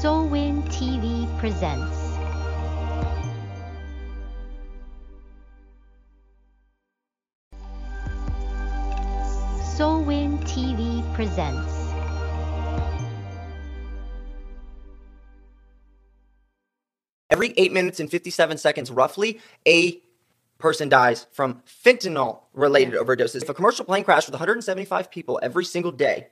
Soulwind TV presents. Soulwind TV presents. Every eight minutes and 57 seconds, roughly, a person dies from fentanyl related overdoses. If a commercial plane crashed with 175 people every single day,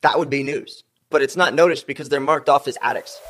that would be news. But it's not noticed because they're marked off as addicts.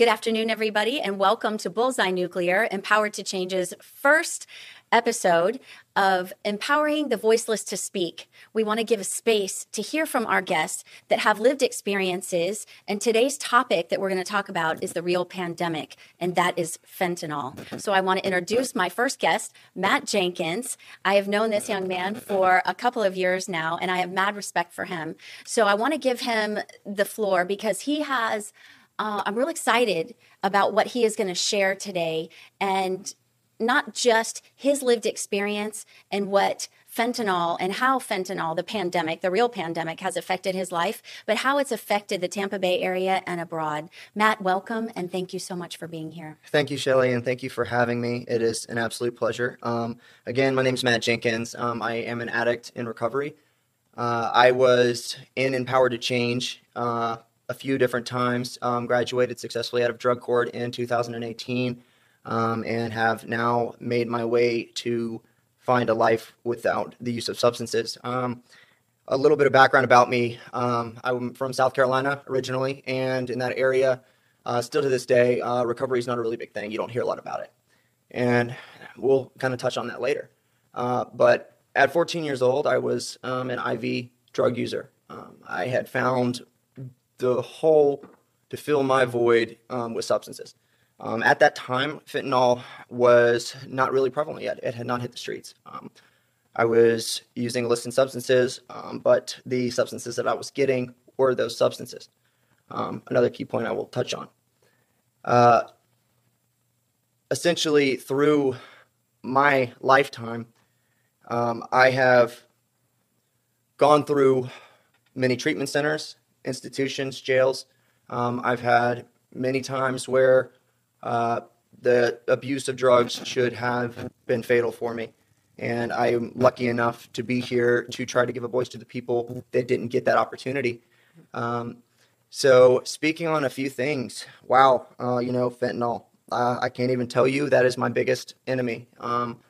Good afternoon, everybody, and welcome to Bullseye Nuclear, Empowered to Change's first episode of Empowering the Voiceless to Speak. We want to give a space to hear from our guests that have lived experiences. And today's topic that we're going to talk about is the real pandemic, and that is fentanyl. So I want to introduce my first guest, Matt Jenkins. I have known this young man for a couple of years now, and I have mad respect for him. So I want to give him the floor because he has uh, I'm real excited about what he is going to share today and not just his lived experience and what fentanyl and how fentanyl, the pandemic, the real pandemic, has affected his life, but how it's affected the Tampa Bay area and abroad. Matt, welcome and thank you so much for being here. Thank you, Shelly, and thank you for having me. It is an absolute pleasure. Um, again, my name is Matt Jenkins. Um, I am an addict in recovery. Uh, I was in Empowered to Change uh, a few different times. Um, graduated successfully out of drug court in 2018, um, and have now made my way to find a life without the use of substances. Um, a little bit of background about me: um, I'm from South Carolina originally, and in that area, uh, still to this day, uh, recovery is not a really big thing. You don't hear a lot about it, and we'll kind of touch on that later. Uh, but at 14 years old, I was um, an IV drug user. Um, I had found the hole to fill my void um, with substances. Um, at that time, fentanyl was not really prevalent yet. It had not hit the streets. Um, I was using illicit substances, um, but the substances that I was getting were those substances. Um, another key point I will touch on. Uh, essentially, through my lifetime, um, I have gone through many treatment centers institutions, jails. Um, I've had many times where uh, the abuse of drugs should have been fatal for me. And I am lucky enough to be here to try to give a voice to the people that didn't get that opportunity. Um, so, speaking on a few things, wow, uh, you know, fentanyl. Uh, I can't even tell you that is my biggest enemy. Um,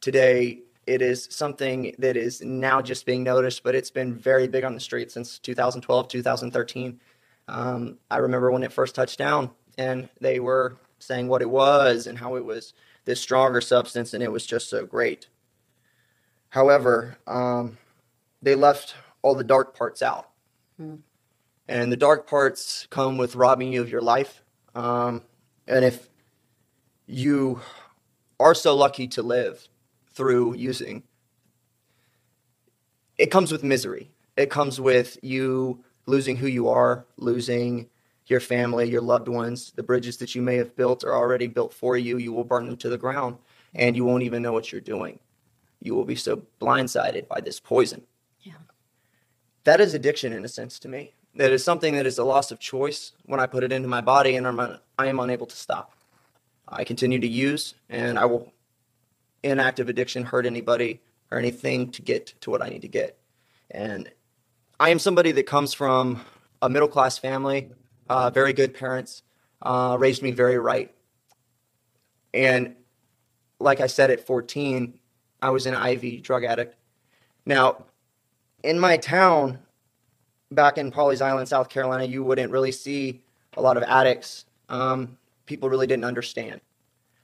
today, it is something that is now just being noticed, but it's been very big on the street since 2012, 2013. Um, I remember when it first touched down and they were saying what it was and how it was this stronger substance and it was just so great. However, um, they left all the dark parts out. Hmm. And the dark parts come with robbing you of your life. Um, and if you are so lucky to live through using. It comes with misery. It comes with you losing who you are, losing your family, your loved ones. The bridges that you may have built are already built for you. You will burn them to the ground and you won't even know what you're doing. You will be so blindsided by this poison. Yeah. That is addiction in a sense to me. That is something that is a loss of choice when I put it into my body and I'm, I am unable to stop. I continue to use and I will inactive addiction hurt anybody or anything to get to what I need to get. And I am somebody that comes from a middle class family, uh, very good parents, uh, raised me very right. And like I said, at 14, I was an IV drug addict. Now, in my town, back in Pawleys Island, South Carolina, you wouldn't really see a lot of addicts. Um, people really didn't understand.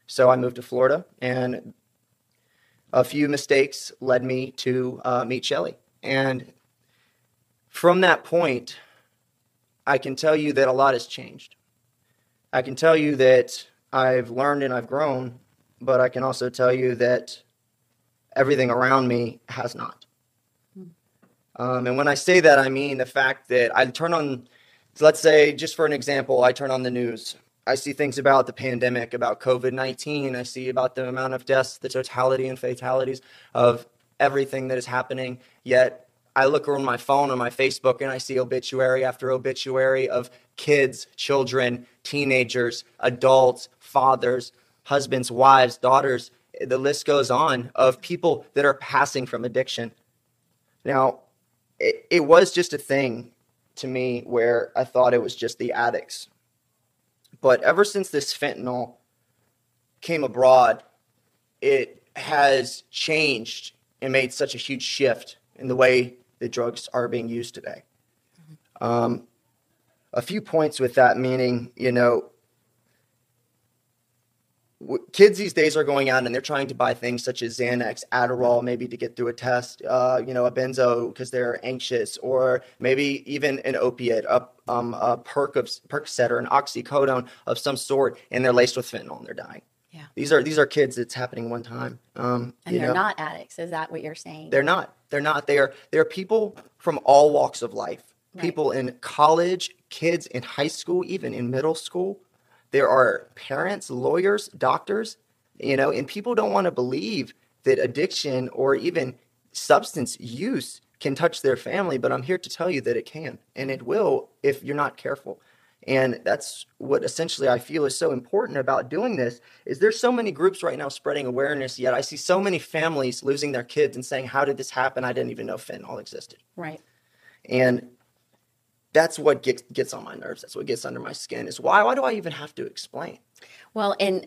So I moved to Florida, and a few mistakes led me to uh, meet Shelly. And from that point, I can tell you that a lot has changed. I can tell you that I've learned and I've grown, but I can also tell you that everything around me has not. Um, and when I say that, I mean the fact that I turn on let's say, just for an example, I turn on the news. I see things about the pandemic, about COVID 19. I see about the amount of deaths, the totality and fatalities of everything that is happening. Yet I look on my phone or my Facebook and I see obituary after obituary of kids, children, teenagers, adults, fathers, husbands, wives, daughters. The list goes on of people that are passing from addiction. Now, it, it was just a thing to me where I thought it was just the addicts. But ever since this fentanyl came abroad, it has changed and made such a huge shift in the way the drugs are being used today. Um, a few points with that, meaning, you know, kids these days are going out and they're trying to buy things such as Xanax, Adderall, maybe to get through a test, uh, you know, a benzo because they're anxious, or maybe even an opiate, a, um, a perk of Percocet or an oxycodone of some sort, and they're laced with fentanyl and they're dying. Yeah. These are these are kids. It's happening one time. Um, and they're know, not addicts. Is that what you're saying? They're not. They're not. They are. They are people from all walks of life. Right. People in college, kids in high school, even in middle school there are parents, lawyers, doctors, you know, and people don't want to believe that addiction or even substance use can touch their family, but I'm here to tell you that it can and it will if you're not careful. And that's what essentially I feel is so important about doing this is there's so many groups right now spreading awareness, yet I see so many families losing their kids and saying, How did this happen? I didn't even know fentanyl existed. Right. And that's what gets gets on my nerves. That's what gets under my skin. Is why why do I even have to explain? Well, and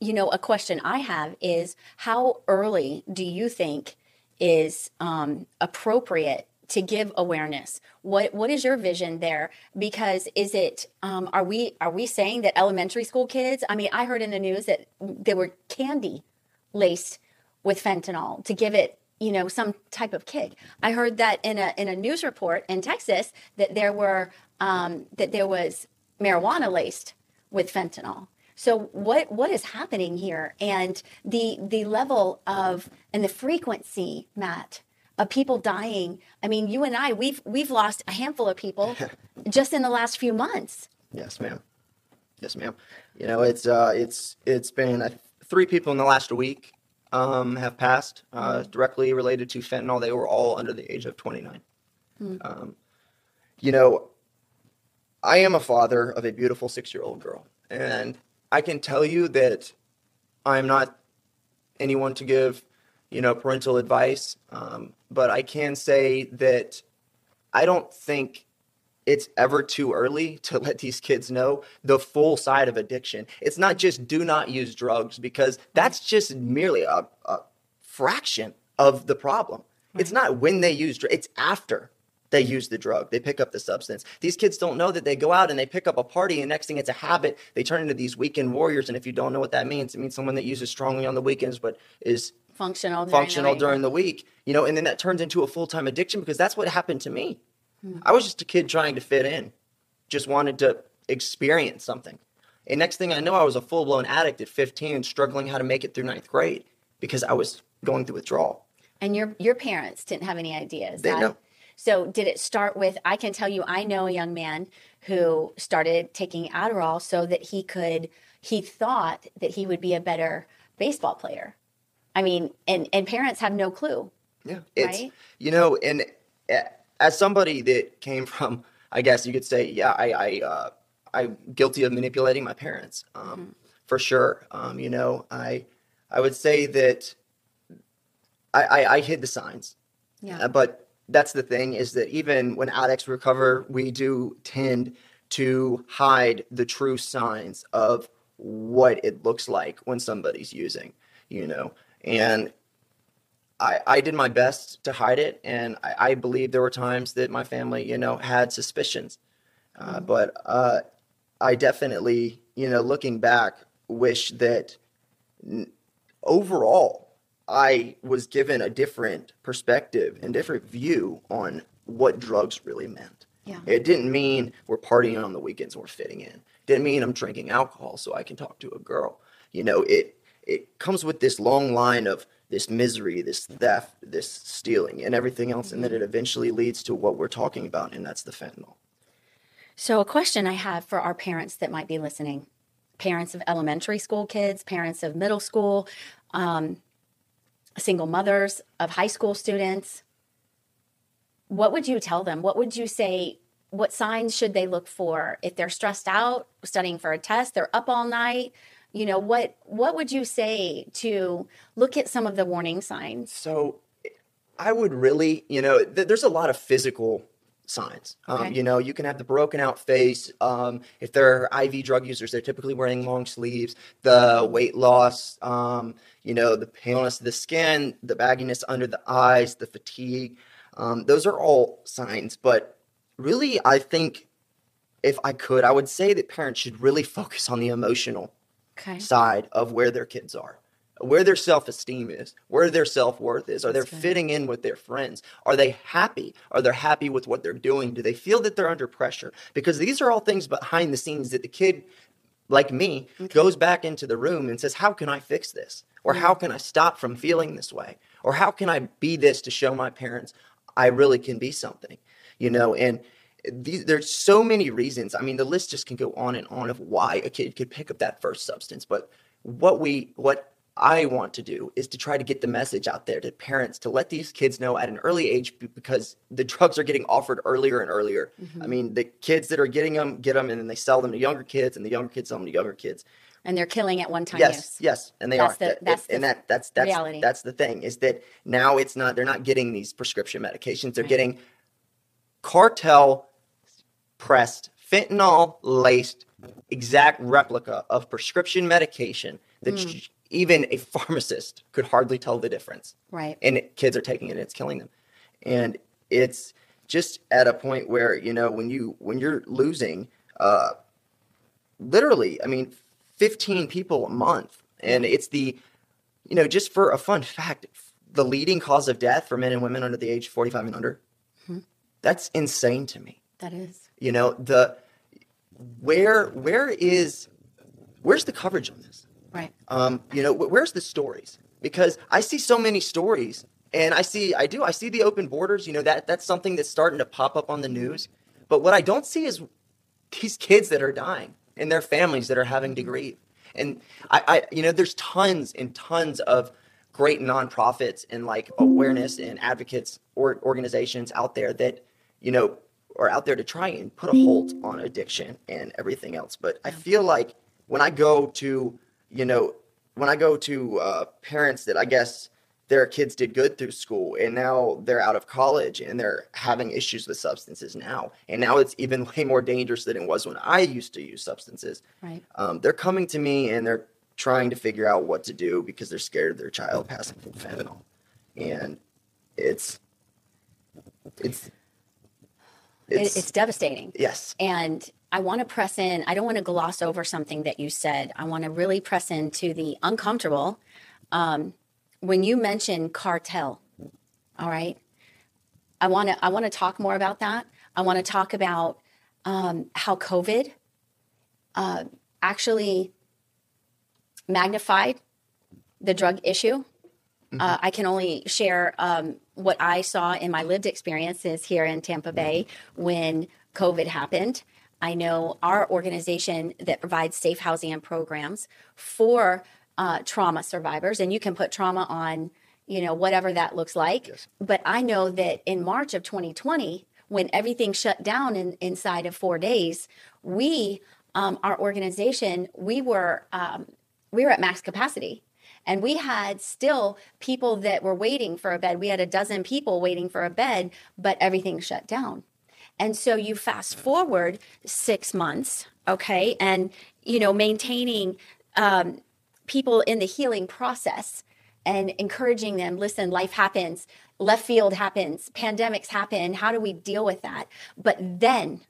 you know, a question I have is how early do you think is um, appropriate to give awareness? What what is your vision there? Because is it um, are we are we saying that elementary school kids? I mean, I heard in the news that there were candy laced with fentanyl to give it you know some type of kick. I heard that in a in a news report in texas that there were um, that there was marijuana laced with fentanyl. So what what is happening here? And the the level of and the frequency matt of people dying. I mean you and i we've we've lost a handful of people just in the last few months. Yes ma'am. Yes ma'am. You know it's uh it's it's been uh, three people in the last week um, have passed uh, mm-hmm. directly related to fentanyl. They were all under the age of 29. Mm. Um, you know, I am a father of a beautiful six year old girl, and I can tell you that I'm not anyone to give, you know, parental advice, um, but I can say that I don't think it's ever too early to let these kids know the full side of addiction. It's not just do not use drugs because that's just merely a, a fraction of the problem. Right. It's not when they use drugs, it's after they use the drug. They pick up the substance. These kids don't know that they go out and they pick up a party, and next thing it's a habit. They turn into these weekend warriors. And if you don't know what that means, it means someone that uses strongly on the weekends but is functional during functional the during the week. You know, and then that turns into a full time addiction because that's what happened to me. I was just a kid trying to fit in, just wanted to experience something. And next thing I know, I was a full blown addict at 15, struggling how to make it through ninth grade because I was going through withdrawal. And your your parents didn't have any ideas. They know. So did it start with? I can tell you, I know a young man who started taking Adderall so that he could. He thought that he would be a better baseball player. I mean, and and parents have no clue. Yeah, it's right? you know, and eh, as somebody that came from, I guess you could say, yeah, I, I, uh, I'm guilty of manipulating my parents, um, mm-hmm. for sure. Um, you know, I, I would say that I, I, I hid the signs. Yeah. Uh, but that's the thing is that even when addicts recover, we do tend to hide the true signs of what it looks like when somebody's using, you know. And I, I did my best to hide it, and I, I believe there were times that my family, you know, had suspicions. Uh, mm-hmm. but uh, I definitely, you know, looking back, wish that n- overall I was given a different perspective and different view on what drugs really meant. Yeah. It didn't mean we're partying on the weekends and we're fitting in. It didn't mean I'm drinking alcohol so I can talk to a girl. You know, it it comes with this long line of this misery, this theft, this stealing, and everything else, and then it eventually leads to what we're talking about, and that's the fentanyl. So, a question I have for our parents that might be listening parents of elementary school kids, parents of middle school, um, single mothers of high school students. What would you tell them? What would you say? What signs should they look for if they're stressed out, studying for a test, they're up all night? You know, what what would you say to look at some of the warning signs? So I would really, you know, th- there's a lot of physical signs. Um, You know, you can have the broken out face. Um, if they're IV drug users, they're typically wearing long sleeves. The weight loss, um, you know, the paleness of the skin, the bagginess under the eyes, the fatigue. Um, those are all signs. But really, I think if I could, I would say that parents should really focus on the emotional Okay. side of where their kids are, where their self esteem is, where their self worth is. Are they good. fitting in with their friends? Are they happy? Are they happy with what they're doing? Do they feel that they're under pressure? Because these are all things behind the scenes that the kid, like me, goes back into the room and says, How can I fix this? Or how can I stop from feeling this way? Or how can I be this to show my parents I really can be something? You know, and these, there's so many reasons. I mean, the list just can go on and on of why a kid could pick up that first substance. But what we, what I want to do is to try to get the message out there to parents to let these kids know at an early age because the drugs are getting offered earlier and earlier. I mm-hmm. mean, the kids that are getting them get them and then they sell them to younger kids and the younger kids sell them to younger kids. And they're killing at one time Yes, use. yes, and they That's are. the- that's and the that that's that's reality. that's the thing is that now it's not they're not getting these prescription medications. They're Right. getting cartel pressed fentanyl laced exact replica of prescription medication that sh- even a pharmacist could hardly tell the difference. Right. and it- kids are taking it and it's killing them. And it's just at a point where you know when you when you're losing uh literally i mean 15 people a month. And it's the you know just for a fun fact the leading cause of death for men and women under the age of 45 and under that's insane to me. That is. You know the where where is where's the coverage on this Right. um, you know, wh- where's the stories? Because I see so many stories, and I see, I do, I see the open borders. You know, that that's something that's starting to pop up on the news. But what I don't see is these kids that are dying and their families that are having to grieve. And I, I you know, there's tons and tons of great nonprofits and like awareness and advocates or organizations out there that, you know, are out there to try and put a halt on addiction and everything else. But I feel like when I go to, you know, when I go to uh, parents that I guess their kids did good through school and now they're out of college and they're having issues with substances now. And now it's even way more dangerous than it was when I used to use substances. Right. Um, they're coming to me and they're trying to figure out what to do because they're scared of their child passing through fentanyl. And it's, it's, It, it's devastating. yes. And I want to press in. I don't want to gloss over something that you said. I want to really press into the uncomfortable. Um, when you mention cartel, all right, I want to I want to talk more about that. I want to talk about um, how COVID uh, actually magnified the drug issue. Uh, I can only share um, what I saw in my lived experiences here in Tampa Bay when COVID happened. I know our organization that provides safe housing and programs for uh, trauma survivors, and you can put trauma on, you know, whatever that looks like. But I know that in March of 2020, when everything shut down in, inside of four days, we, um, our organization, we were um, we were at max capacity. And we had still people that were waiting for a bed. We had a dozen people waiting for a bed, but everything shut down. And so you fast forward six months, okay, and you know maintaining um, people in the healing process and encouraging them. Listen, life happens, left field happens, pandemics happen. How do we deal with that? But then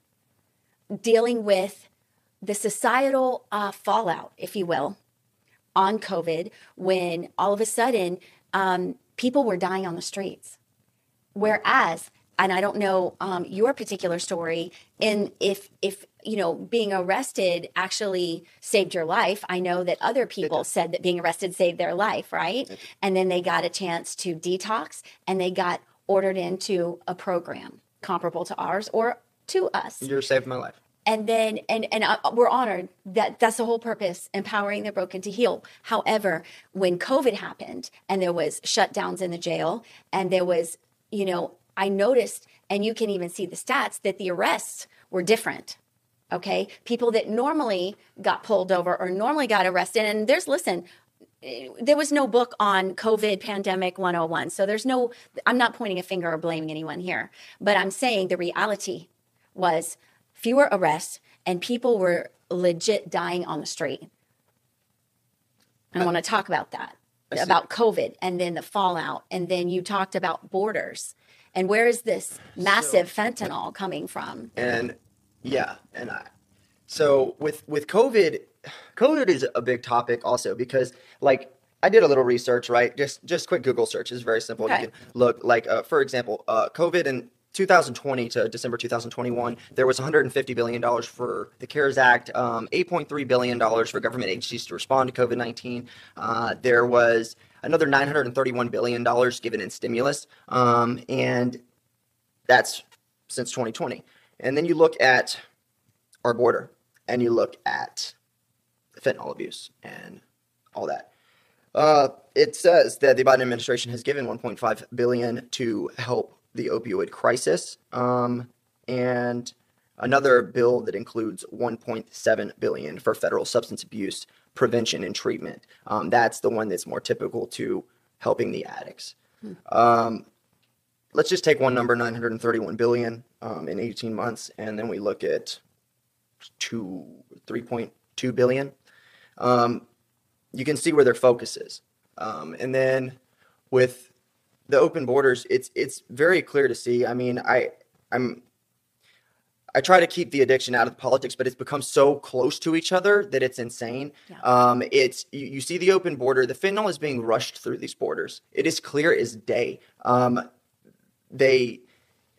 dealing with the societal uh, fallout, if you will, on COVID when all of a sudden um, people were dying on the streets. Whereas, and I don't know um, your particular story, and if if you know being arrested actually saved your life, I know that other people said that being arrested saved their life, right? And then they got a chance to detox, and they got ordered into a program comparable to ours or to us. You're saving my life. And then and and uh, we're honored that that's the whole purpose empowering the broken to heal however when covid happened and there was shutdowns in the jail and there was you know i noticed and you can even see the stats that the arrests were different okay people that normally got pulled over or normally got arrested and there's listen there was no book on COVID pandemic 101. So there's no, I'm not pointing a finger or blaming anyone here, but I'm saying the reality was fewer arrests and people were legit dying on the street. I want to talk about that, about COVID and then the fallout. And then you talked about borders. And where is this massive so, fentanyl coming from? And yeah, and I, so with with COVID, COVID is a big topic also because like I did a little research, right? Just just quick Google search is very simple. Okay. You can look like uh, for example, uh, COVID in 2020 to December 2021, there was 150 billion dollars for the CARES Act, um, 8.3 billion dollars for government agencies to respond to COVID-19. Uh, there was another 931 billion dollars given in stimulus, um, and that's since 2020. And then you look at our border, and you look at fentanyl abuse and all that. Uh, it says that the Biden administration has given 1.5 billion to help the opioid crisis, um, and another bill that includes 1.7 billion for federal substance abuse prevention and treatment. Um, that's the one that's more typical to helping the addicts. Hmm. Um, let's just take one number, 931 billion um, in 18 months, and then we look at two, 3.2 billion um, you can see where their focus is. Um, and then with the open borders, it's it's very clear to see. I mean, I I'm I try to keep the addiction out of politics, but it's become so close to each other that it's insane. Yeah. Um, it's you, you, see the open border. The fentanyl is being rushed through these borders. It is clear as day. Um, they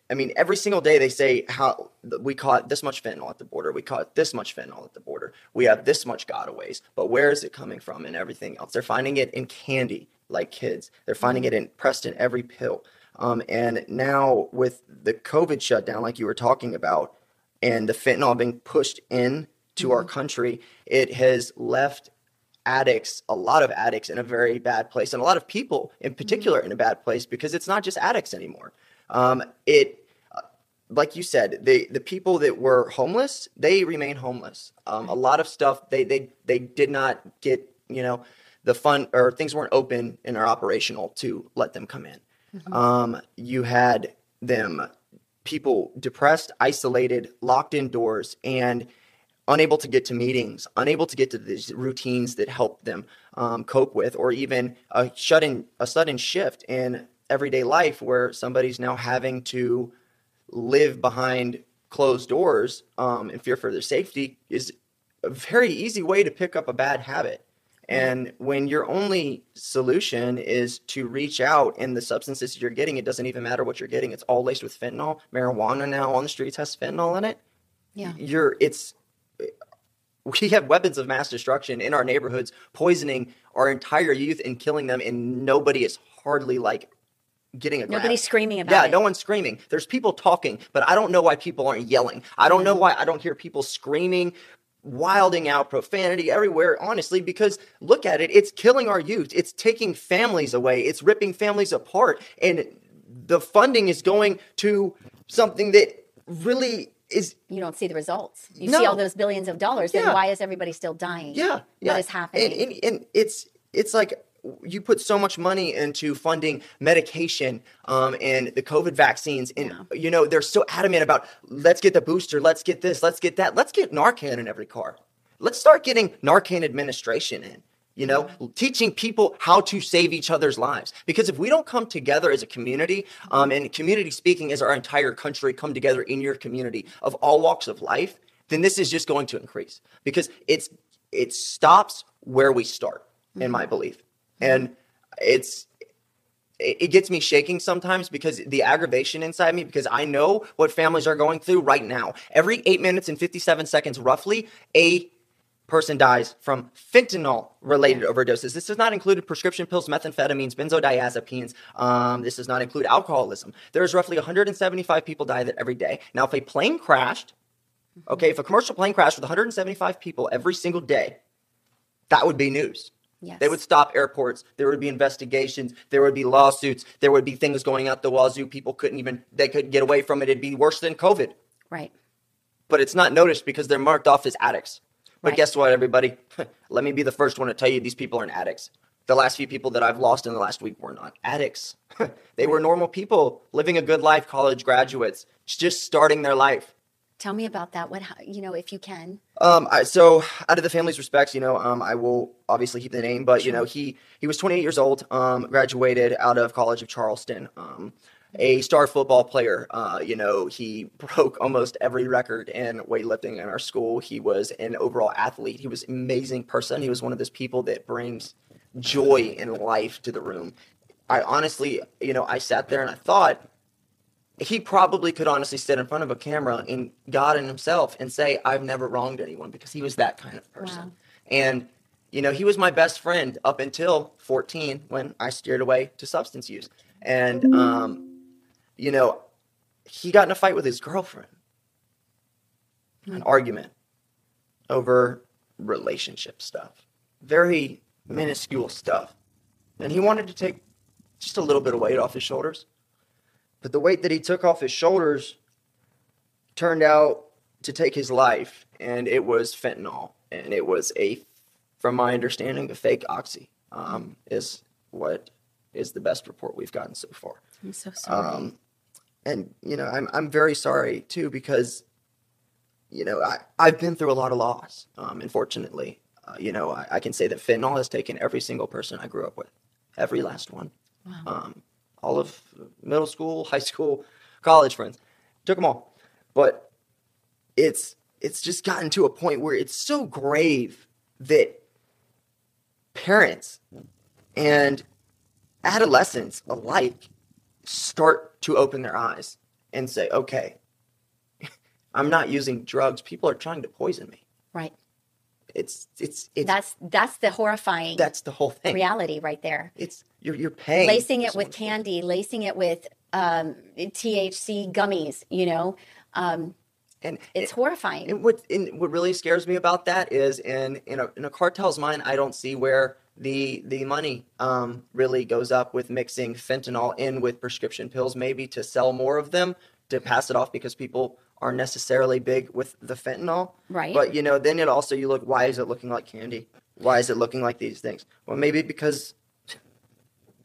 I mean, every single day they say how we caught this much fentanyl at the border. We caught this much fentanyl at the border. We have this much gotaways. But where is it coming from and everything else? They're finding it in candy, like kids. They're finding it in pressed in every pill. Um, and now with the COVID shutdown, like you were talking about, and the fentanyl being pushed in to mm-hmm. our country, it has left addicts, a lot of addicts in a very bad place, and a lot of people in particular mm-hmm. in a bad place because it's not just addicts anymore. Um, it, uh, like you said, the the people that were homeless, they remain homeless. Um, a lot of stuff they they they did not get, you know, the fun or things weren't open and are operational to let them come in. Mm-hmm. Um, you had them people depressed, isolated, locked indoors, and unable to get to meetings, unable to get to these routines that help them um, cope with, or even a shut in a sudden shift in everyday life where somebody's now having to live behind closed doors um, and fear for their safety is a very easy way to pick up a bad habit. And when your only solution is to reach out and the substances you're getting, it doesn't even matter what you're getting. It's all laced with fentanyl. Marijuana now on the streets has fentanyl in it. Yeah. You're it's we have weapons of mass destruction in our neighborhoods, poisoning our entire youth and killing them, and nobody is hardly like getting a Nobody's screaming about yeah, it. Yeah, no one's screaming. There's people talking, but I don't know why people aren't yelling. I don't know mm-hmm. why I don't hear people screaming, wilding out profanity everywhere, honestly, because look at it. It's killing our youth. It's taking families away. It's ripping families apart. And the funding is going to something that really is you don't see the results. You no. see all those billions of dollars. Yeah. Then why is everybody still dying? Yeah, yeah. What is happening? And, and, and it's it's like you put so much money into funding medication um, and the COVID vaccines, and yeah. you know they're so adamant about let's get the booster, let's get this, let's get that, let's get Narcan in every car. Let's start getting Narcan administration in. You know, mm-hmm. teaching people how to save each other's lives. Because if we don't come together as a community, um, and community speaking as our entire country come together in your community of all walks of life, then this is just going to increase because it's it stops where we start, mm-hmm. in my belief and it's it gets me shaking sometimes because the aggravation inside me because I know what families are going through right now. Every 8 minutes and 57 seconds roughly a person dies from fentanyl related overdoses. This does not include prescription pills, methamphetamines, benzodiazepines. Um, this does not include alcoholism. There's roughly 175 people die that every day. Now, if a plane crashed Okay, if a commercial plane crashed with 175 people every single day, that would be news. Yes. They would stop airports. There would be investigations. There would be lawsuits. There would be things going out the wazoo. People couldn't even they couldn't get away from it. It'd be worse than COVID. Right. But it's not noticed because they're marked off as addicts. But Right. guess what, everybody? Let me be the first one to tell you these people aren't addicts. The last few people that I've lost in the last week were not addicts. they were normal people living a good life, college graduates, just starting their life. Tell me about that. What, you know, if you can. Um, I, so out of the family's respects, you know, um, I will obviously keep the name, but you know, he he was 28 years old, um, graduated out of College of Charleston, um, a star football player. Uh, you know, he broke almost every record in weightlifting in our school. He was an overall athlete. He was an amazing person. He was one of those people that brings joy and life to the room. I honestly, you know, I sat there and I thought he probably could honestly sit in front of a camera and God and himself and say, I've never wronged anyone because he was that kind of person. Wow. And, you know, he was my best friend up until 14 when I steered away to substance use. And, um, you know, he got in a fight with his girlfriend, an argument over relationship stuff, very minuscule stuff. And he wanted to take just a little bit of weight off his shoulders. But the weight that he took off his shoulders turned out to take his life, and it was fentanyl, and it was a, from my understanding, a fake oxy. Um, is what is the best report we've gotten so far. I'm so sorry. Um, and you know, I'm I'm very sorry too because, you know, I I've been through a lot of loss. Um, unfortunately, uh, you know, I, I can say that fentanyl has taken every single person I grew up with, every last one. wow. Um, all of middle school, high school, college friends, took them all. But it's it's just gotten to a point where it's so grave that parents and adolescents alike start to open their eyes and say, okay, I'm not using drugs. People are trying to poison me. right. It's it's it's That's that's the horrifying that's the whole thing. reality right there. It's you're you're paying lacing it with candy, lacing it with um, THC gummies. You know, um, and it's horrifying. And what and what really scares me about that is in in a, in a cartel's mind, I don't see where the the money um, really goes up with mixing fentanyl in with prescription pills, maybe to sell more of them to pass it off because people aren't necessarily big with the fentanyl. Right. But you know, then it also you look, why is it looking like candy? Why is it looking like these things? Well, maybe because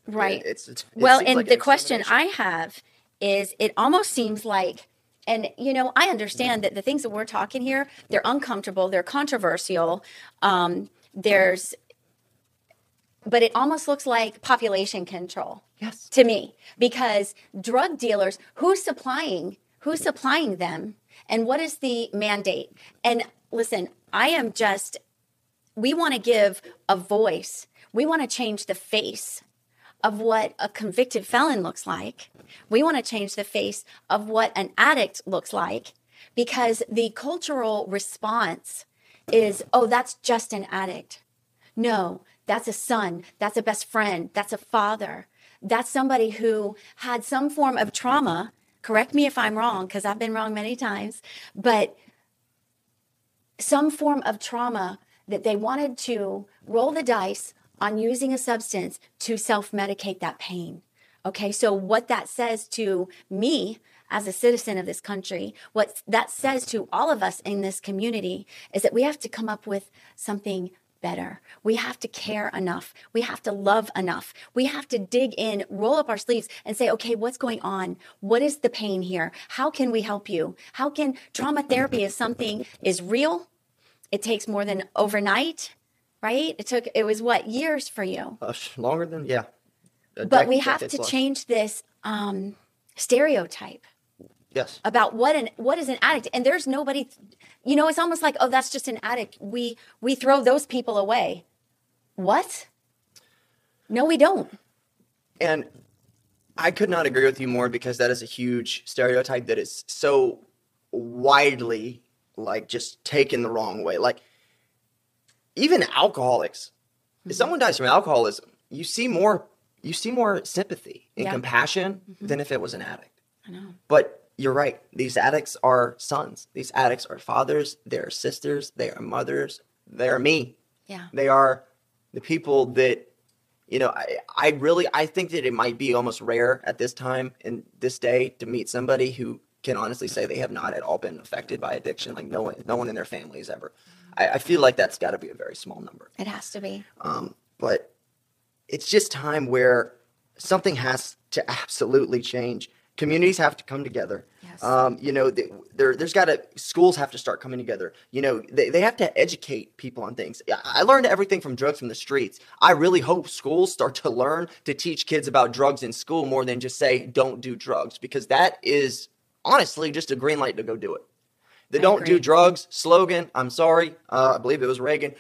right. It's, it's it well, and like the an question. I have is it almost seems like and you know i understand that the things that we're talking here they're uncomfortable they're controversial um, there's but it almost looks like population control yes, to me because drug dealers who's supplying who's supplying them and what is the mandate and listen i am just we want to give a voice we want to change the face of what a convicted felon looks like we want to change the face of what an addict looks like because the cultural response is oh that's just an addict no, that's a son. That's a best friend. That's a father. That's somebody who had some form of trauma. Correct me if I'm wrong, because I've been wrong many times, but some form of trauma that they wanted to roll the dice on using a substance to self medicate that pain. Okay, so what that says to me as a citizen of this country, what that says to all of us in this community is that we have to come up with something better. We have to care enough. We have to love enough. We have to dig in, roll up our sleeves and say, okay, what's going on? What is the pain here? How can we help you? How can trauma therapy is something is real? It takes more than overnight, right? It took it was what years for you. Uh, longer than yeah. But we have to change this um, stereotype Yes. about what an what is an addict and there's nobody you know it's almost like oh that's just an addict we we throw those people away what no we don't And I could not agree with you more because that is a huge stereotype that is so widely like just taken the wrong way. Like even alcoholics, if mm-hmm. someone dies from alcoholism, you see more you see more sympathy and Yeah. compassion mm-hmm. than if it was an addict. i know But you're right. These addicts are sons. These addicts are fathers. They're sisters. They are mothers. They're me. Yeah. They are the people that, you know, I, I really, I think that it might be almost rare at this time in this day to meet somebody who can honestly say they have not at all been affected by addiction. Like no one, no one in their family has ever. I, I feel like that's got to be a very small number. It has to be. Um, but it's just time where something has to absolutely change. Communities have to come together. Yes. Um, you know, there, there's got to schools have to start coming together. You know, they, they have to educate people on things. I- learned everything from drugs from the streets. I really hope schools start to learn to teach kids about drugs in school more than just say don't do drugs because that is honestly just a green light to go do it. The I don't do drugs slogan. I'm sorry. Uh, I believe it was Reagan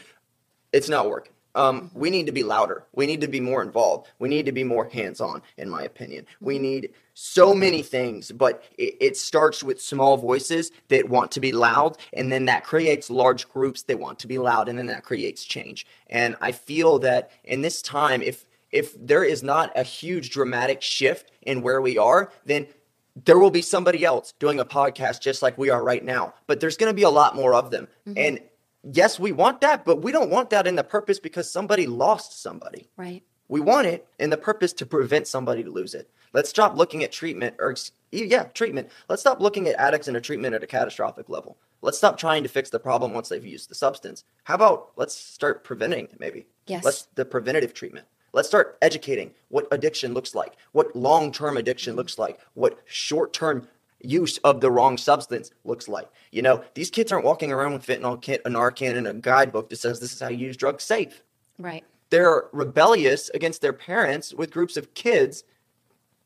it's not working. Um, we need to be louder. We need to be more involved. We need to be more hands on, in my opinion. We need so many things, but it, it starts with small voices that want to be loud, and then that creates large groups that want to be loud, and then that creates change. And I feel that in this time, if if there is not a huge dramatic shift in where we are, then there will be somebody else doing a podcast just like we are right now. But there's going to be a lot more of them. And yes, we want that, but we don't want that in the purpose because somebody lost somebody. Right. We want it in the purpose to prevent somebody to lose it. Let's stop looking at treatment or yeah, treatment. Let's stop looking at addicts and a treatment at a catastrophic level. Let's stop trying to fix the problem once they've used the substance. How about let's start preventing it maybe? Yes. Let's the preventative treatment. Let's start educating what addiction looks like, what long-term addiction looks like, what short-term use of the wrong substance looks like. You know, these kids aren't walking around with fentanyl kit, a Narcan, and a guidebook that says this is how you use drugs safe Right. they're rebellious against their parents with groups of kids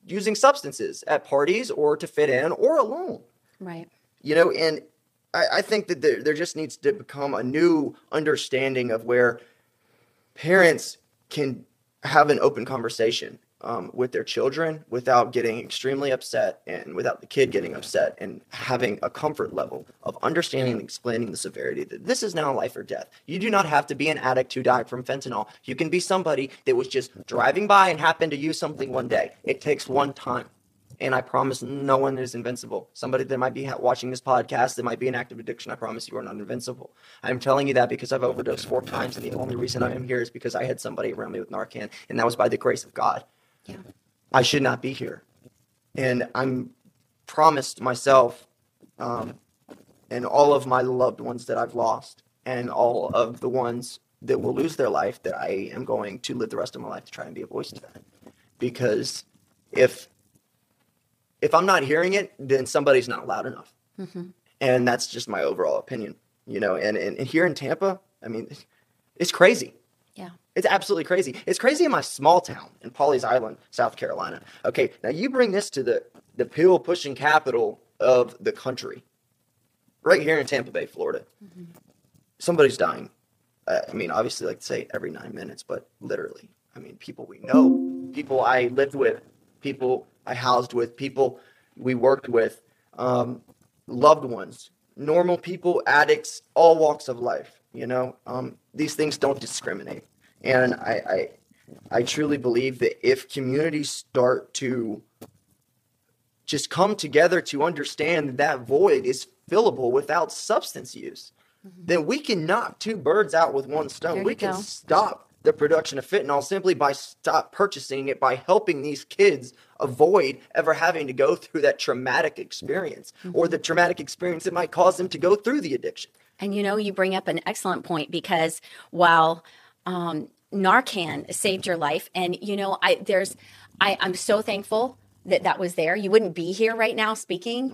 using substances at parties or to fit in or alone. Right. You know, and I, I think that there, there just needs to become a new understanding of where parents can have an open conversation um, with their children without getting extremely upset and without the kid getting upset and having a comfort level of understanding and explaining the severity that this is now life or death. You do not have to be an addict who died from fentanyl. You can be somebody that was just driving by and happened to use something one day. It takes one time. And I promise no one is invincible. Somebody that might be watching this podcast that might be in active addiction, I promise you are not invincible. I'm telling you that because I've overdosed four times, and the only reason I am here is because I had somebody around me with Narcan, and that was by the grace of God. Yeah. I should not be here. And I'm promised myself um, and all of my loved ones that I've lost, and all of the ones that will lose their life, that I am going to live the rest of my life to try and be a voice to that. Because if if I'm not hearing it, then somebody's not loud enough. And that's just my overall opinion, you know. And, and, and here in Tampa, I mean, it's crazy. Yeah. It's absolutely crazy. It's crazy in my small town in Pawleys Island, South Carolina. Okay, now you bring this to the the pill pushing capital of the country, right here in Tampa Bay, Florida. Somebody's dying. Uh, I mean, obviously, like say every nine minutes, but literally, I mean, people we know, people I lived with, people I housed with, people we worked with, um, loved ones, normal people, addicts, all walks of life. You know, um, these things don't discriminate, and I, I, I truly believe that if communities start to just come together to understand that that void is fillable without substance use, mm-hmm. then we can knock two birds out with one stone. We can go. stop the production of fentanyl simply by stop purchasing it by helping these kids avoid ever having to go through that traumatic experience or mm-hmm. the traumatic experience that might cause them to go through the addiction. And you know, you bring up an excellent point because while um, Narcan saved your life, and you know, I there's, I I'm so thankful that that was there. You wouldn't be here right now speaking,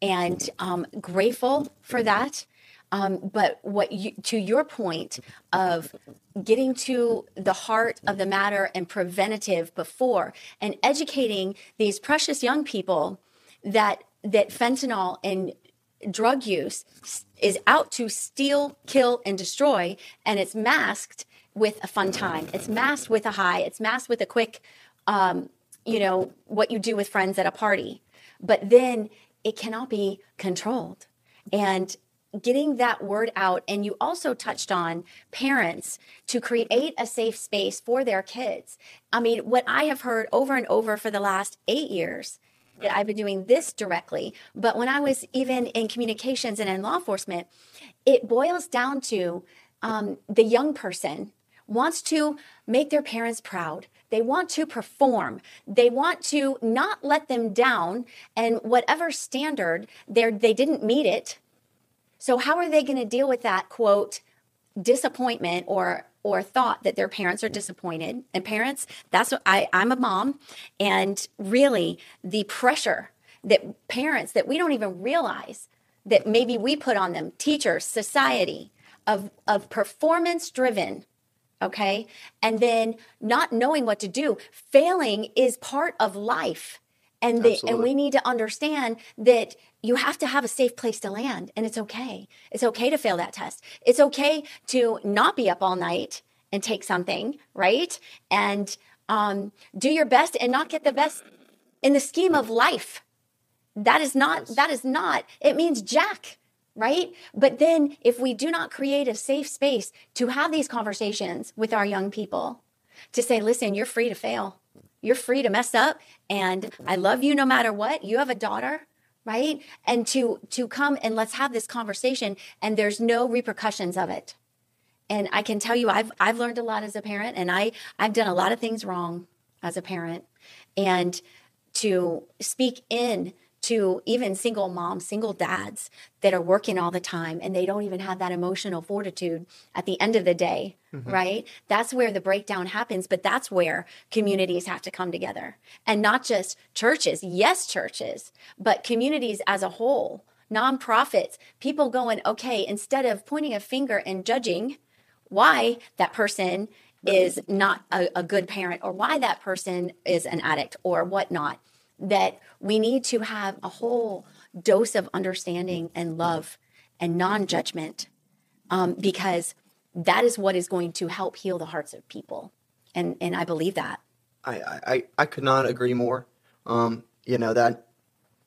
and um, grateful for that. Um, but what you, to your point of getting to the heart of the matter and preventative before and educating these precious young people that that fentanyl and drug use is out to steal, kill, and destroy, and it's masked with a fun time. It's masked with a high. It's masked with a quick, um, you know, what you do with friends at a party. But then it cannot be controlled. And getting that word out, and you also touched on parents to create a safe space for their kids. I mean, what I have heard over and over for the last eight years that I've been doing this directly. But when I was even in communications and in law enforcement, it boils down to um, the young person wants to make their parents proud. They want to perform. They want to not let them down. And whatever standard they they didn't meet it. So how are they going to deal with that quote disappointment or or thought that their parents are disappointed? And parents, that's what I I'm a mom, and really the pressure that parents that we don't even realize that maybe we put on them, teachers, society, of of performance driven okay? And then not knowing what to do. Failing is part of life. And, the, and we need to understand that you have to have a safe place to land and it's okay. It's okay to fail that test. It's okay to not be up all night and take something, right? And um, do your best and not get the best in the scheme of life. That is not, that is not, it means jack right? But then if we do not create a safe space to have these conversations with our young people, to say, listen, you're free to fail. You're free to mess up and I love you no matter what. You have a daughter, right? And to to come and let's have this conversation and there's no repercussions of it. And I can tell you I've I've learned a lot as a parent and I I've done a lot of things wrong as a parent. And to speak in to even single moms, single dads that are working all the time and they don't even have that emotional fortitude at the end of the day, mm-hmm. right? That's where the breakdown happens, but that's where communities have to come together. And not just churches, yes, churches, but communities as a whole, nonprofits, people going, okay, instead of pointing a finger and judging why that person is not a, a good parent or why that person is an addict or whatnot that we need to have a whole dose of understanding and love and non judgment um, because that is what is going to help heal the hearts of people. And, and I believe that. I, I, I could not agree more. Um, you know, that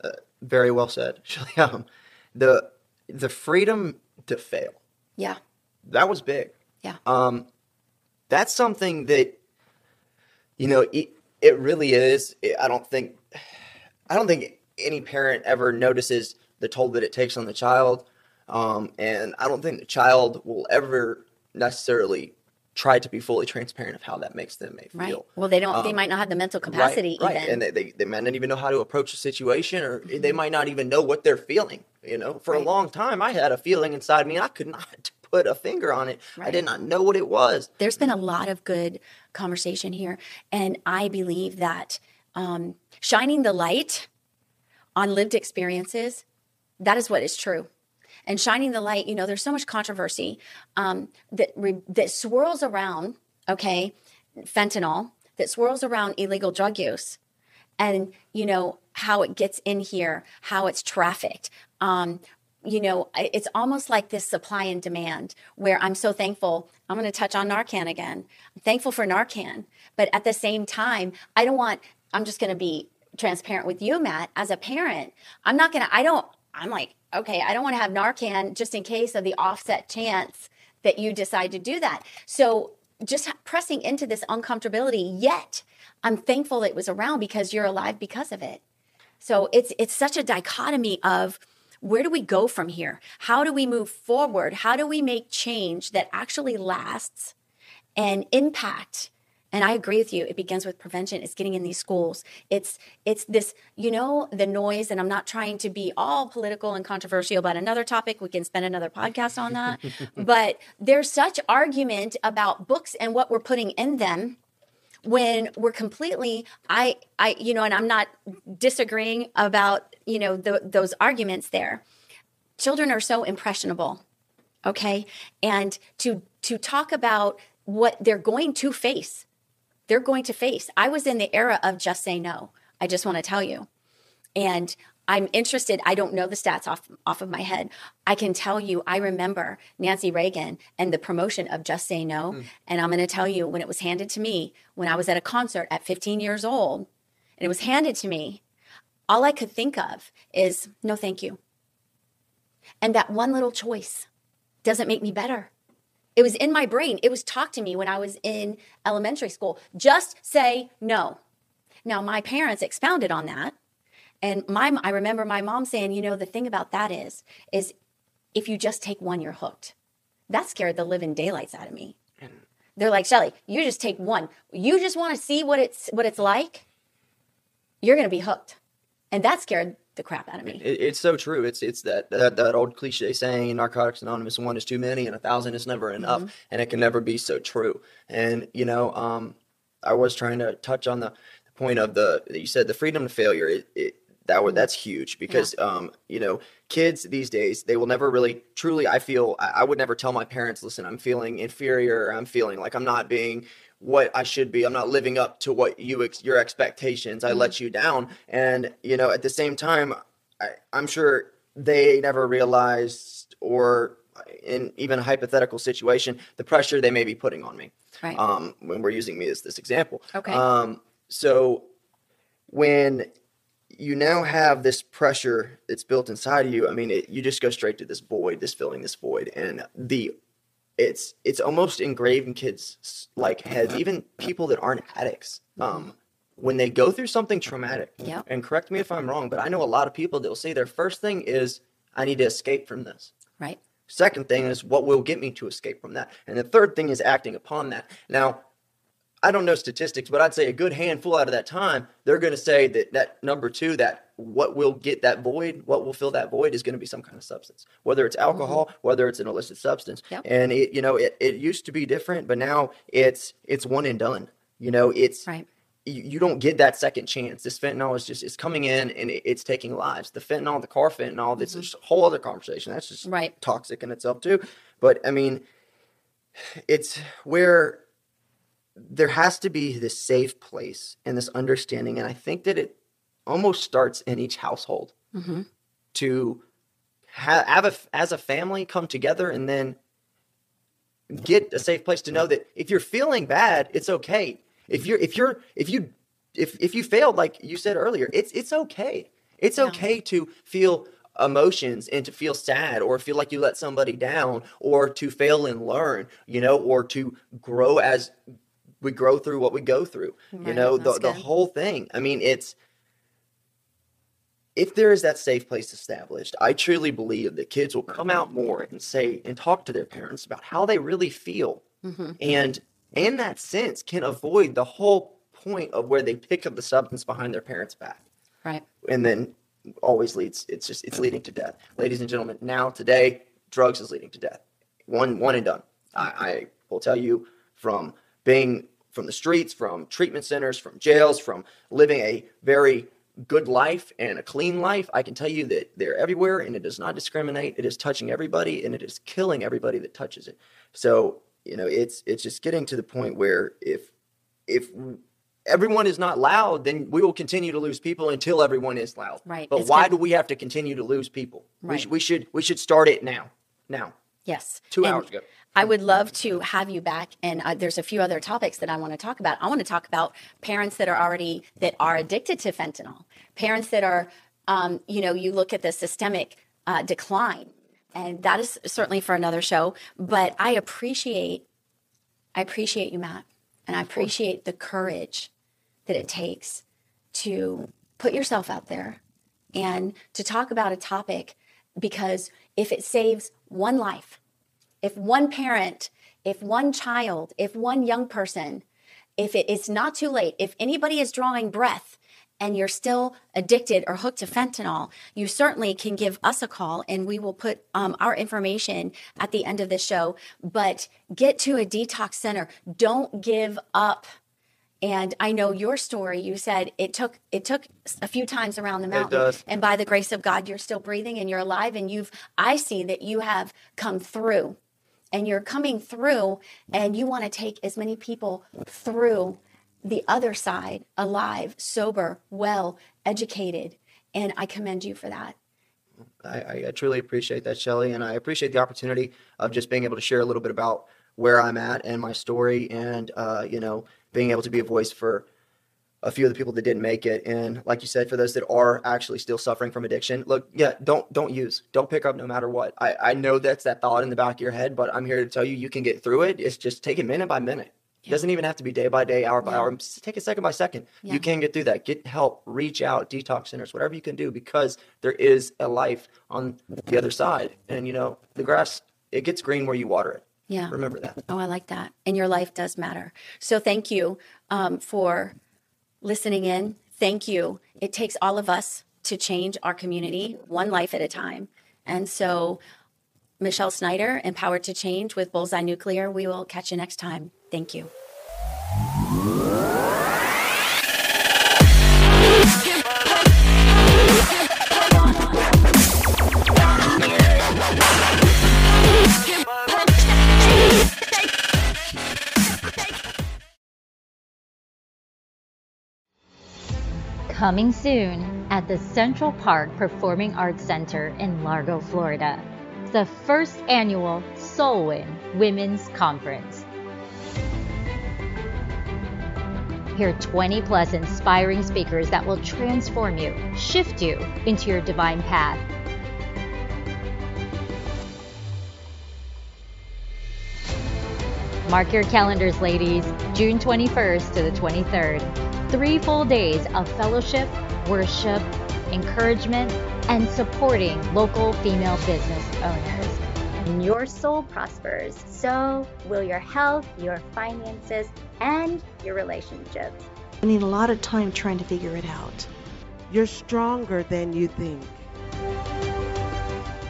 uh, very well said. um, the, the freedom to fail. Yeah. That was big. Yeah. Um, that's something that, you know, it, it really is. I don't think I don't think any parent ever notices the toll that it takes on the child. Um, and I don't think the child will ever necessarily try to be fully transparent of how that makes them feel. Right. Well, they don't. Um, they might not have the mental capacity. Right. right. And they, they, they, might not even know how to approach a situation, or mm-hmm. they might not even know what they're feeling. You know, for right. a long time, I had a feeling inside me. I could not put a finger on it. Right. I did not know what it was. There's been a lot of good conversation here, and I believe that um, shining the light on lived experiences, that is what is true. And shining the light, you know, there's so much controversy um, that re- that swirls around, okay, fentanyl that swirls around illegal drug use, and you know how it gets in here, how it's trafficked. Um, you know, it's almost like this supply and demand where I'm so thankful. I'm going to touch on Narcan again. I'm thankful for Narcan, but at the same time, I don't want I'm just going to be transparent with you, Matt, as a parent. I'm not going to, I don't, I'm like, okay, I don't want to have Narcan just in case of the offset chance that you decide to do that. So just pressing into this uncomfortability, yet I'm thankful it was around because you're alive because of it. So it's it's such a dichotomy of where do we go from here? How do we move forward? How do we make change that actually lasts and impact and i agree with you it begins with prevention it's getting in these schools. It's it's this you know the noise and i'm not trying to be all political and controversial about another topic we can spend another podcast on that. But there's such argument about books and what we're putting in them when we're completely i i you know and i'm not disagreeing about you know the, those arguments there. Children are so impressionable okay? And to to talk about what they're going to face they're going to face. I was in the era of just say no. I just want to tell you. And I'm interested. I don't know the stats off off of my head. I can tell you I remember Nancy Reagan and the promotion of Just Say No. Mm. And I'm going to tell you when it was handed to me when I was at a concert at 15 years old and it was handed to me, all I could think of is no thank you. And that one little choice doesn't make me better. It was in my brain. It was taught to me when I was in elementary school. Just say no. Now, my parents expounded on that And my I remember my mom saying, you know, the thing about that is is if you just take one, you're hooked. That scared the living daylights out of me. They're like, Shelly, you just take one. You just want to see what it's what it's like. You're gonna be hooked. And that scared the crap out of me. It, it's so true. It's it's that, that that old cliche saying, "Narcotics Anonymous: one is too many, and a thousand is never enough," Mm-hmm. and it can never be so true. And you know, um, I was trying to touch on the, the point of the you said the freedom to failure. It, it that was that's huge because um, you know kids these days they will never really truly. I feel I, I would never tell my parents, "Listen, I'm feeling inferior. I'm feeling like I'm not being." What I should be. I'm not living up to what you ex- your expectations. I let you down, and you know at the same time, I, I'm sure they never realized, or in even a hypothetical situation, the pressure they may be putting on me. Right. Um, when we're using me as this example. Okay. Um, so when you now have this pressure that's built inside of you, I mean, it, you just go straight to this void, this filling this void, and the it's it's almost engraved in kids like heads, even people that aren't addicts. Um, when they go through something traumatic, Yep. and correct me if I'm wrong, but I know a lot of people that will say their first thing is, "I need to escape from this." right? Second thing is, "What will get me to escape from that?" And the third thing is acting upon that. Now, I don't know statistics, but I'd say a good handful out of that time, they're going to say that that number two, that what will get that void, what will fill that void, is going to be some kind of substance, whether it's mm-hmm. alcohol, whether it's an illicit substance. Yep. And it, you know, it, it used to be different, but now it's it's one and done. You know, it's Right. you, don't get that second chance. This fentanyl is just it's coming in and it, it's taking lives. The fentanyl, the carfentanil, that's just mm-hmm. a whole other conversation. That's just Right. toxic in itself too. But I mean, it's where there has to be this safe place and this understanding, and I think that it almost starts in each household mm-hmm. to ha- have a as a family come together and then get a safe place to know that if you're feeling bad, it's okay. If you're if you're if you if if you failed, like you said earlier, it's it's okay. It's Yeah. okay to feel emotions and to feel sad or feel like you let somebody down or to fail and learn, you know, or to grow as we grow through what we go through. You know, the the whole thing. I mean, it's if there is that safe place established, I truly believe that kids will come out more and say and talk to their parents about how they really feel. Mm-hmm. And in that sense, can avoid the whole point of where they pick up the substance behind their parents' back. Right. And then always leads, it's just, it's leading to death. Ladies and gentlemen, now today, drugs is leading to death. One, one and done. I, I will tell you from being from the streets, from treatment centers, from jails, from living a very good life and a clean life, I can tell you that they're everywhere and it does not discriminate. It is touching everybody and it is killing everybody that touches it. So, you know, it's it's just getting to the point where if if everyone is not loud, then we will continue to lose people until everyone is loud. Right. But It's why do we have to continue to lose people? We, Right. sh- we should we should start it now. Now. Yes. Two And hours ago. I would love to have you back, and uh, there's a few other topics that I want to talk about. I want to talk about parents that are already that are addicted to fentanyl, parents that are, um, you know, you look at the systemic uh, decline, and that is certainly for another show. But I appreciate, I appreciate you, Matt, and I appreciate the courage that it takes to put yourself out there and to talk about a topic because if it saves one life, if one parent, if one child, if one young person, if it, it's not too late, if anybody is drawing breath and you're still addicted or hooked to fentanyl, you certainly can give us a call and we will put um, our information at the end of the show. But get to a detox center. Don't give up. And I know your story. You said it took it took a few times around the mountain, does. and by the grace of God, you're still breathing and you're alive. And you've I see that you have come through, and you're coming through, and you want to take as many people through the other side, alive, sober, well, educated. And I commend you for that. I, I, I truly appreciate that, Shelly, and I appreciate the opportunity of just being able to share a little bit about where I'm at and my story, and uh, you know, being able to be a voice for a few of the people that didn't make it. And like you said, for those that are actually still suffering from addiction, look, yeah, don't don't use, don't pick up no matter what. I, I know that's that thought in the back of your head, but I'm here to tell you, you can get through it. It's just take it minute by minute. It doesn't even have to be day by day, hour by Yeah. hour. Just take it second by second. Yeah. You can get through that. Get help, reach out, detox centers, whatever you can do because there is a life on the other side. And you know, the grass it gets green where you water it. Yeah. Remember that. Oh, I like that. And your life does matter. So thank you um, for listening in. Thank you. It takes all of us to change our community one life at a time. And so, Michelle Snyder, Empowered to Change with Bullseye Nuclear. We will catch you next time. Thank you. Coming soon at the Central Park Performing Arts Center in Largo, Florida. The first annual Soulwin Women's Conference. Hear 20 plus inspiring speakers that will transform you, shift you into your divine path. Mark your calendars, ladies. June 21st to the 23rd. Three full days of fellowship, worship, encouragement, and supporting local female business owners. When your soul prospers, so will your health, your finances, and your relationships. I need a lot of time trying to figure it out. You're stronger than you think.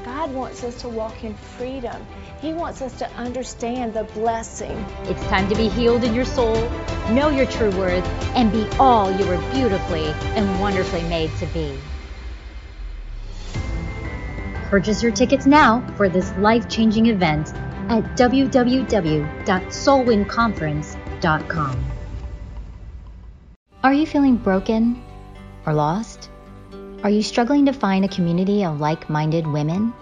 God wants us to walk in freedom. He wants us to understand the blessing. It's time to be healed in your soul, know your true worth, and be all you were beautifully and wonderfully made to be. Purchase your tickets now for this life changing event at www.soulwinconference.com. Are you feeling broken or lost? Are you struggling to find a community of like minded women?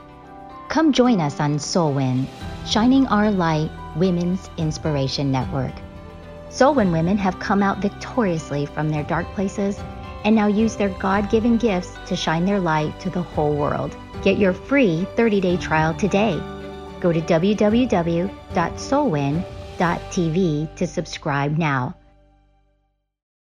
Come join us on Soulwin, Shining Our Light Women's Inspiration Network. Soulwin women have come out victoriously from their dark places and now use their God given gifts to shine their light to the whole world. Get your free 30 day trial today. Go to www.soulwin.tv to subscribe now.